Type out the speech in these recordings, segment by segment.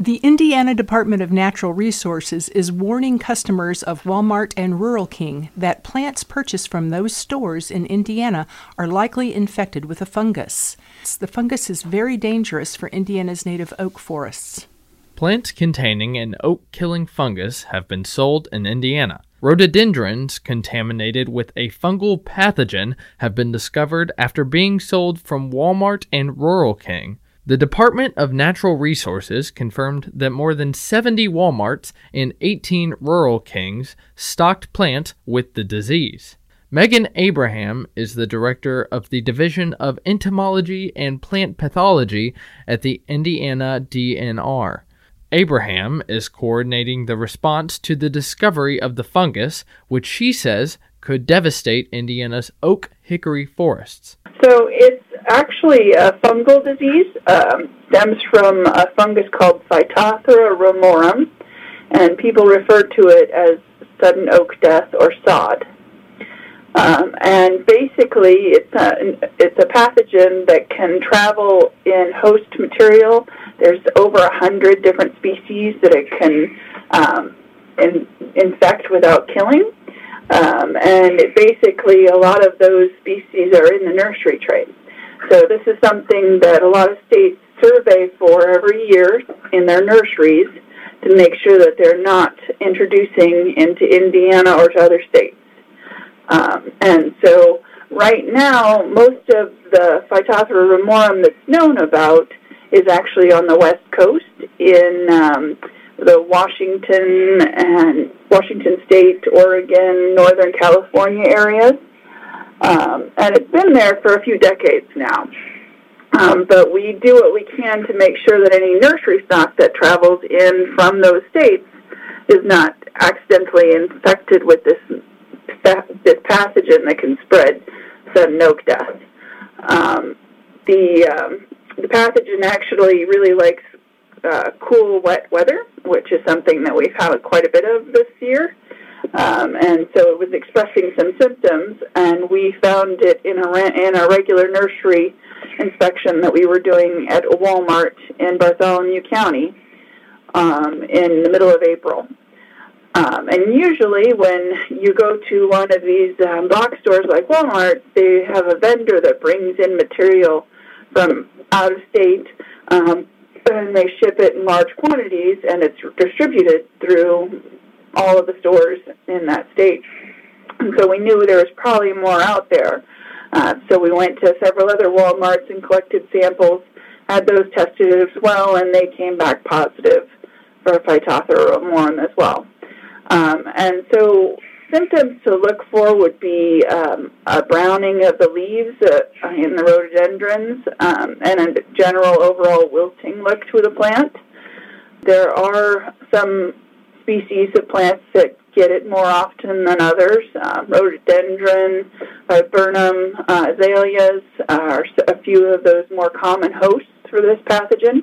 The Indiana Department of Natural Resources is warning customers of Walmart and Rural King that plants purchased from those stores in Indiana are likely infected with a fungus. The fungus is very dangerous for Indiana's native oak forests. Plants containing an oak killing fungus have been sold in Indiana. Rhododendrons contaminated with a fungal pathogen have been discovered after being sold from Walmart and Rural King. The Department of Natural Resources confirmed that more than 70 Walmarts and 18 Rural Kings stocked plants with the disease. Megan Abraham is the director of the Division of Entomology and Plant Pathology at the Indiana DNR. Abraham is coordinating the response to the discovery of the fungus, which she says could devastate Indiana's oak hickory forests. So it's actually a fungal disease, um, stems from a fungus called Phytophthora ramorum, and people refer to it as sudden oak death or SOD. Um, and basically, it's a, it's a pathogen that can travel in host material. There's over a hundred different species that it can um, in, infect without killing. Um, and basically, a lot of those species are in the nursery trade. So this is something that a lot of states survey for every year in their nurseries to make sure that they're not introducing into Indiana or to other states. Um, and so right now, most of the Phytophthora ramorum that's known about is actually on the west coast in um, the Washington and Washington State, Oregon, Northern California areas. Um, and it's been there for a few decades now. Um, but we do what we can to make sure that any nursery stock that travels in from those states is not accidentally infected with this this pathogen that can spread sudden oak death. Um, the um, the pathogen actually really likes uh, cool, wet weather, which is something that we've had quite a bit of this year. Um, and so it was expressing some symptoms, and we found it in a in a regular nursery inspection that we were doing at a Walmart in Bartholomew County um, in the middle of April. Um, and usually, when you go to one of these um, box stores like Walmart, they have a vendor that brings in material from out of state, um, and they ship it in large quantities, and it's distributed through all of the stores in that state. And so we knew there was probably more out there. Uh, so we went to several other Walmarts and collected samples, had those tested as well, and they came back positive for Phytophthora as well. Um, and so symptoms to look for would be um, a browning of the leaves uh, in the rhododendrons um, and a general overall wilting look to the plant. There are some species of plants that get it more often than others. Uh, rhododendron, viburnum, uh, azaleas are a few of those more common hosts for this pathogen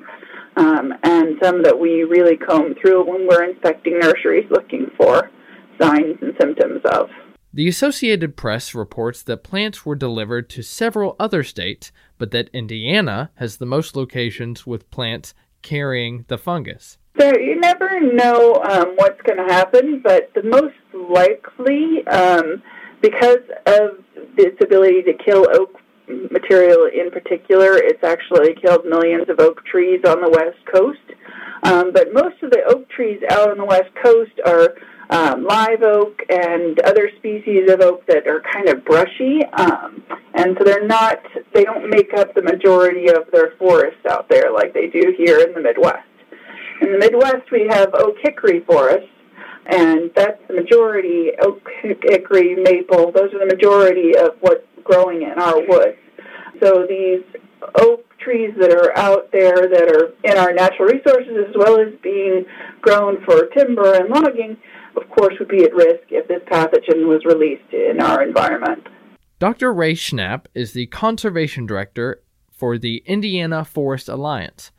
um, and some that we really comb through when we're inspecting nurseries looking for signs and symptoms of. The Associated Press reports that plants were delivered to several other states, but that Indiana has the most locations with plants carrying the fungus. So you never know um, what's going to happen, but the most likely, um, because of its ability to kill oak material in particular. It's actually killed millions of oak trees on the west coast. Um, but most of the oak trees out on the west coast are um, live oak and other species of oak that are kind of brushy, um, and so they're not. They don't make up the majority of their forests out there like they do here in the Midwest. In the Midwest, we have oak hickory forests, and that's the majority. Oak, hickory, maple. Those are the majority of what's growing in our woods. So these oak trees that are out there that are in our natural resources as well as being grown for timber and logging, of course, would be at risk if this pathogen was released in our environment. Dr. Rae Schnapp is the conservation director for the Indiana Forest Alliance.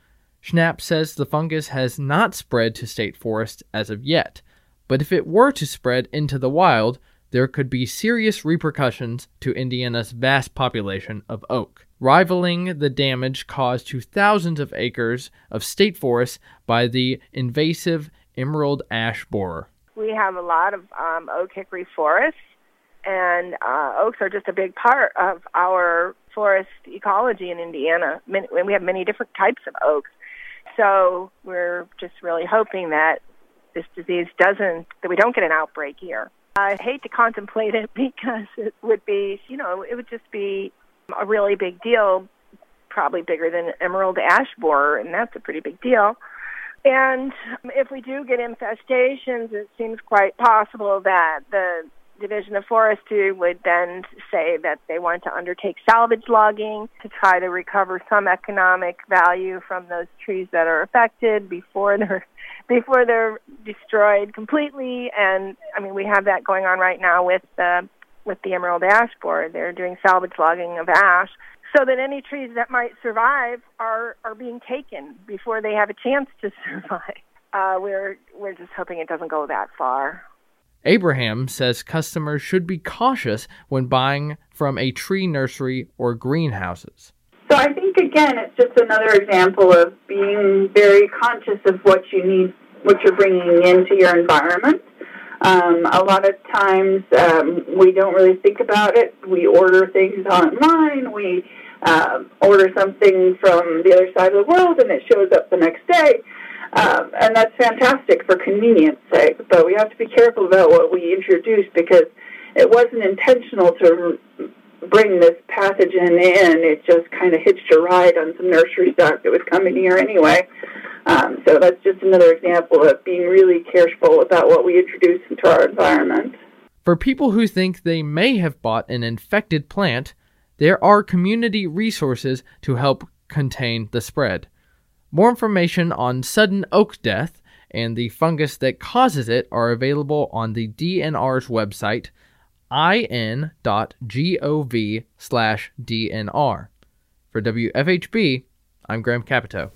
Schnapp says the fungus has not spread to state forests as of yet, but if it were to spread into the wild, there could be serious repercussions to Indiana's vast population of oak. rivaling the damage caused to thousands of acres of state forests by the invasive emerald ash borer. We have a lot of um, oak hickory forests, and uh, oaks are just a big part of our forest ecology in Indiana. Many, we have many different types of oaks. So we're just really hoping that this disease doesn't, that we don't get an outbreak here. I hate to contemplate it because it would be, you know, it would just be a really big deal, probably bigger than emerald ash borer, and that's a pretty big deal. And um, if we do get infestations, it seems quite possible that the Division of Forestry would then say that they want to undertake salvage logging to try to recover some economic value from those trees that are affected before they're before they're destroyed completely. And I mean, we have that going on right now with the with the emerald ash borer. They're doing salvage logging of ash so that any trees that might survive are are being taken before they have a chance to survive. Uh, we're we're just hoping it doesn't go that far. Abraham says customers should be cautious when buying from a tree nursery or greenhouses. So I think again, it's just another example of being very conscious of what you need, what you're bringing into your environment. Um, a lot of times um, we don't really think about it. We order things online. We uh, order something from the other side of the world, and it shows up the next day. Um, and that's fantastic for convenience sake, but we have to be careful about what we introduce because it wasn't intentional to bring this pathogen in. It just kind of hitched a ride on some nursery stock that was coming here anyway. Um, so that's just another example of being really careful about what we introduce into our environment. For people who think they may have bought an infected plant, there are community resources to help contain the spread. More information on sudden oak death and the fungus that causes it are available on the DNR's website, in.gov slash DNR. For WFHB, I'm Graham Capito.